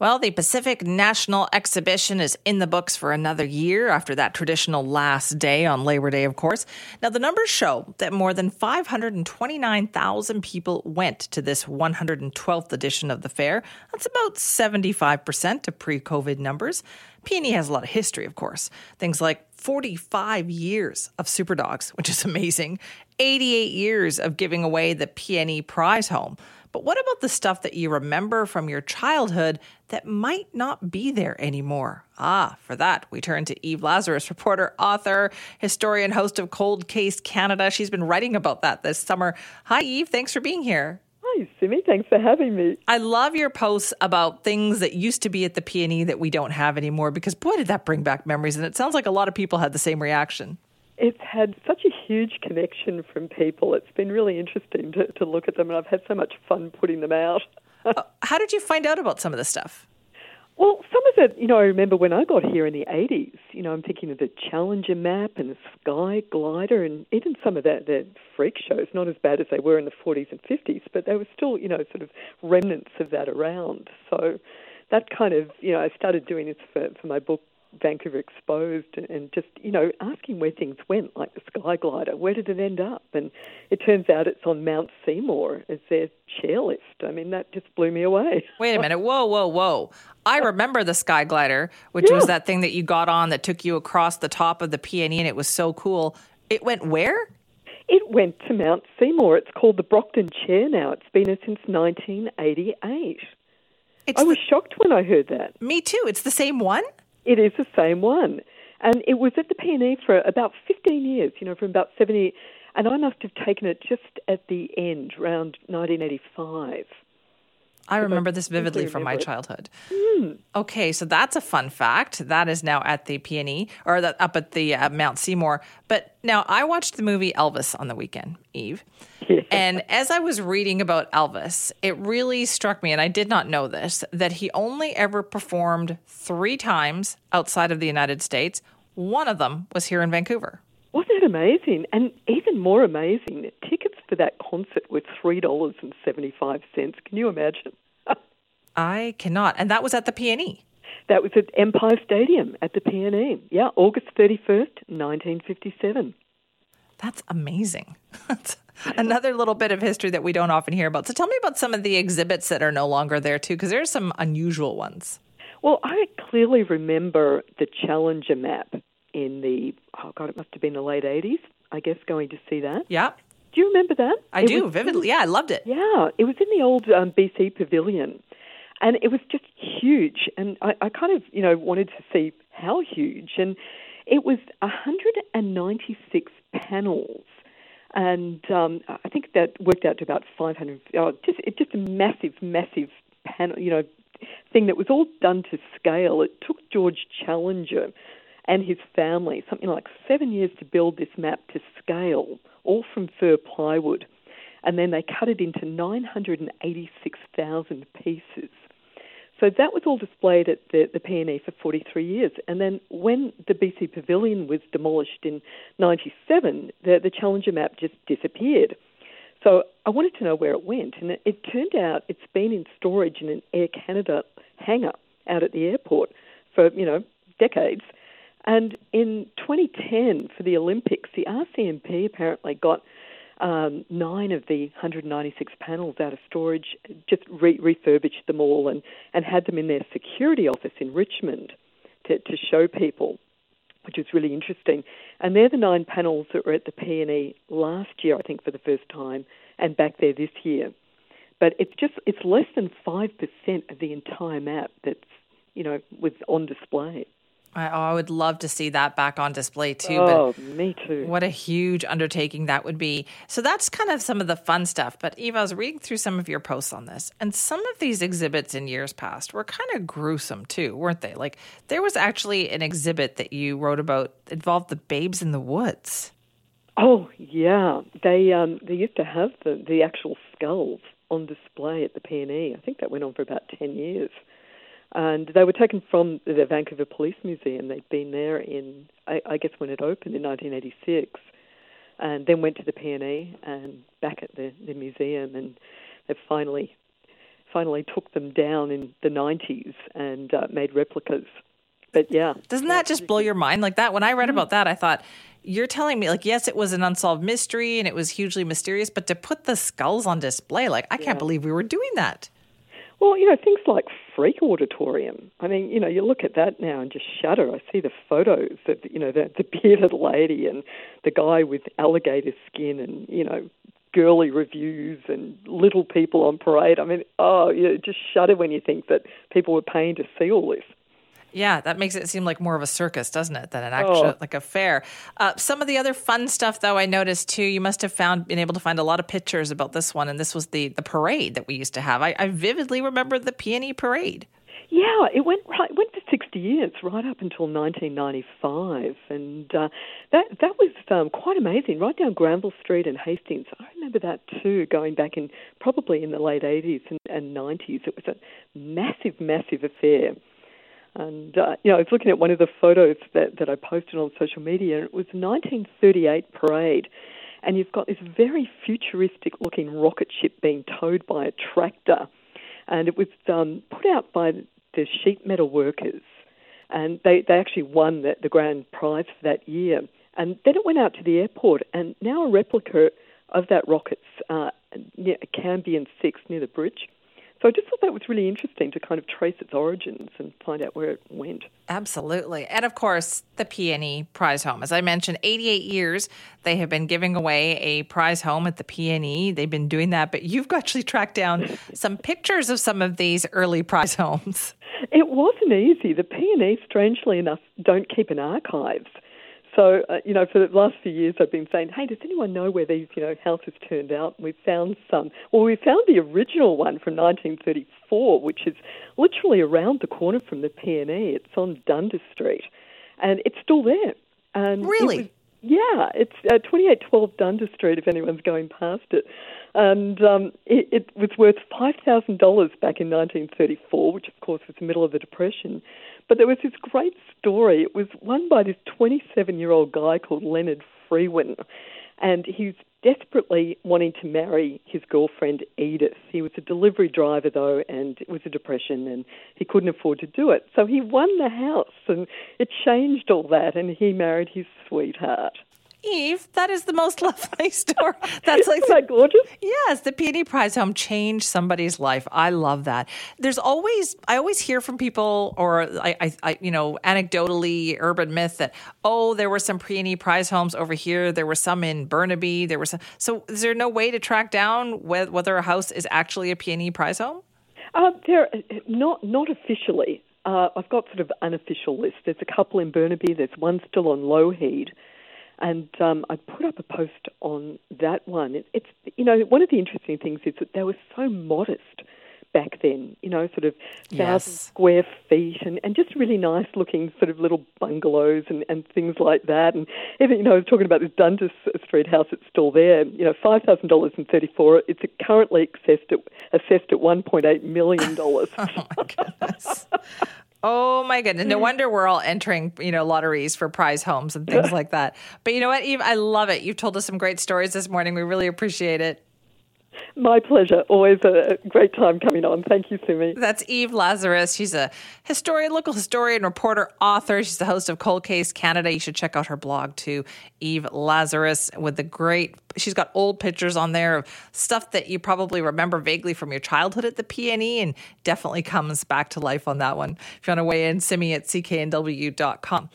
Well, the Pacific National Exhibition is in the books for another year after that traditional last day on Labor Day, of course. Now, the numbers show that more than 529,000 people went to this 112th edition of the fair. That's about 75% of pre COVID numbers. PNE has a lot of history, of course. Things like 45 years of Superdogs, which is amazing, 88 years of giving away the PNE prize home. But what about the stuff that you remember from your childhood that might not be there anymore? Ah, for that, we turn to Eve Lazarus, reporter, author, historian, host of Cold Case Canada. She's been writing about that this summer. Hi, Eve. Thanks for being here. Hi, Simi. Thanks for having me. I love your posts about things that used to be at the PNE that we don't have anymore because, boy, did that bring back memories. And it sounds like a lot of people had the same reaction it's had such a huge connection from people. It's been really interesting to, to look at them, and I've had so much fun putting them out. uh, how did you find out about some of this stuff? Well, some of it, you know, I remember when I got here in the 80s, you know, I'm thinking of the Challenger map and the Sky Glider and even some of that, the freak shows, not as bad as they were in the 40s and 50s, but they were still, you know, sort of remnants of that around. So that kind of, you know, I started doing this for, for my book Vancouver Exposed and just, you know, asking where things went, like the Sky Glider. Where did it end up? And it turns out it's on Mount Seymour as their chairlift. I mean, that just blew me away. Wait a minute. Whoa, whoa, whoa. I oh. remember the Sky Glider, which yeah. was that thing that you got on that took you across the top of the PNE, and it was so cool. It went where? It went to Mount Seymour. It's called the Brockton Chair now. It's been there since 1988. It's I was the... shocked when I heard that. Me too. It's the same one? It is the same one. And it was at the PNE for about 15 years, you know, from about 70. And I must have taken it just at the end, around 1985. I remember this vividly from my childhood. Mm. Okay, so that's a fun fact. That is now at the PNE or the, up at the uh, Mount Seymour. But now I watched the movie Elvis on the weekend, Eve. Yeah. And as I was reading about Elvis, it really struck me, and I did not know this, that he only ever performed three times outside of the United States. One of them was here in Vancouver. Wasn't it amazing? And even more amazing, tickets for that concert were $3.75. Can you imagine? I cannot. And that was at the PNE. That was at Empire Stadium at the PNE. Yeah, August 31st, 1957. That's amazing. That's another little bit of history that we don't often hear about. So tell me about some of the exhibits that are no longer there, too, because there are some unusual ones. Well, I clearly remember the Challenger map in the, oh God, it must have been the late 80s, I guess, going to see that. Yeah. Do you remember that? I it do, vividly. yeah, I loved it. Yeah, it was in the old um, BC Pavilion. And it was just huge. And I, I kind of, you know, wanted to see how huge. And it was 196 panels and um, I think that worked out to about 500. Oh, just just a massive, massive panel, you know, thing that was all done to scale. It took George Challenger and his family something like seven years to build this map to scale, all from fir plywood, and then they cut it into 986,000 pieces. So that was all displayed at the, the PNE for 43 years. And then when the BC Pavilion was demolished in 97, the, the Challenger map just disappeared. So I wanted to know where it went. And it, it turned out it's been in storage in an Air Canada hangar out at the airport for, you know, decades. And in 2010, for the Olympics, the RCMP apparently got um, nine of the 196 panels out of storage, just re- refurbished them all and, and had them in their security office in Richmond to, to show people, which was really interesting. And they're the nine panels that were at the PNE last year, I think, for the first time, and back there this year. But it's just it's less than five percent of the entire map that's you know was on display. I, oh, I would love to see that back on display too. Oh, me too. What a huge undertaking that would be. So that's kind of some of the fun stuff. But Eva, I was reading through some of your posts on this, and some of these exhibits in years past were kind of gruesome too, weren't they? Like there was actually an exhibit that you wrote about involved the babes in the woods. Oh yeah, they um, they used to have the the actual skulls on display at the PNE. I think that went on for about ten years and they were taken from the Vancouver Police Museum. They'd been there in, I, I guess, when it opened in 1986, and then went to the PNE and back at the, the museum, and they've finally finally took them down in the 90s and uh, made replicas. But yeah. Doesn't that just blow your mind like that? When I read mm. about that, I thought, you're telling me, like, yes, it was an unsolved mystery and it was hugely mysterious, but to put the skulls on display, like, I can't believe we were doing that. Well, you know, things like Freak Auditorium. I mean, you know, you look at that now and just shudder. I see the photos of, you know, the, the bearded lady and the guy with alligator skin and, you know, girly revues and little people on parade. I mean, oh, you just shudder when you think that people were paying to see all this. Yeah, that makes it seem like more of a circus, doesn't it, than an actual oh. like a fair. Uh, some of the other fun stuff, though, I noticed too. You must have found been able to find a lot of pictures about this one, and this was the the parade that we used to have. I, I vividly remember the PNE parade. Yeah, it went right. It went for sixty years, right up until 1995, and uh, that that was um, quite amazing. Right down Granville Street in Hastings, I remember that too. Going back in probably in the late 80s and, and 90s, it was a massive, massive affair. And uh, you know, I was looking at one of the photos that, that I posted on social media, and it was 1938 parade, and you've got this very futuristic-looking rocket ship being towed by a tractor, and it was um, put out by the sheet metal workers, and they they actually won the, the grand prize for that year. And then it went out to the airport, and now a replica of that rocket's uh, near Cambie and Six near the bridge. So I just thought that was really interesting to kind of trace its origins and find out where it went. Absolutely. And of course, the PNE Prize Home. As I mentioned, 88 years they have been giving away a prize home at the PNE. They've been doing that, but you've actually tracked down some pictures of some of these early prize homes. It wasn't easy. The PNE, strangely enough, don't keep an archives. So, uh, you know, for the last few years, I've been saying, hey, does anyone know where these, you know, houses turned out? And we found some. Well, we found the original one from 1934, which is literally around the corner from the PNE. It's on Dundas Street, and it's still there. And really? It was, yeah, it's uh, 2812 Dundas Street if anyone's going past it. And um, it, it was worth $5,000 back in 1934, which of course was the middle of the Depression. But there was this great story. It was won by this 27 year old guy called Leonard Freeman. And he's desperately wanting to marry his girlfriend Edith. He was a delivery driver though, and it was a depression, and he couldn't afford to do it. So he won the house, and it changed all that, and he married his sweetheart. Eve, that is the most lovely story. That's like Isn't that gorgeous. Yes, the PNE Prize Home changed somebody's life. I love that. There's always I always hear from people, or I, I, I you know, anecdotally, urban myth that oh, there were some PNE Prize homes over here. There were some in Burnaby. There was some. So, is there no way to track down whether whether a house is actually a PNE Prize home? Uh, there, not not officially. Uh, I've got sort of unofficial list. There's a couple in Burnaby. There's one still on Lougheed. And um, I put up a post on that one. It, it's you know one of the interesting things is that they were so modest back then. You know, sort of thousand yes. square feet and, and just really nice looking sort of little bungalows and, and things like that. And even you know, I was talking about this Dundas Street house It's still there. You know, five thousand dollars and thirty four. It's currently assessed at assessed at one point eight million dollars. oh my goodness. Oh my goodness. No mm. wonder we're all entering, you know, lotteries for prize homes and things like that. But you know what, Eve? I love it. You've told us some great stories this morning. We really appreciate it. My pleasure. Always a great time coming on. Thank you, Simi. That's Eve Lazarus. She's a historian, local historian, reporter, author. She's the host of Cold Case Canada. You should check out her blog too, Eve Lazarus, with the great. She's got old pictures on there of stuff that you probably remember vaguely from your childhood at the PNE, and definitely comes back to life on that one. If you want to weigh in, Simi at cknw.com.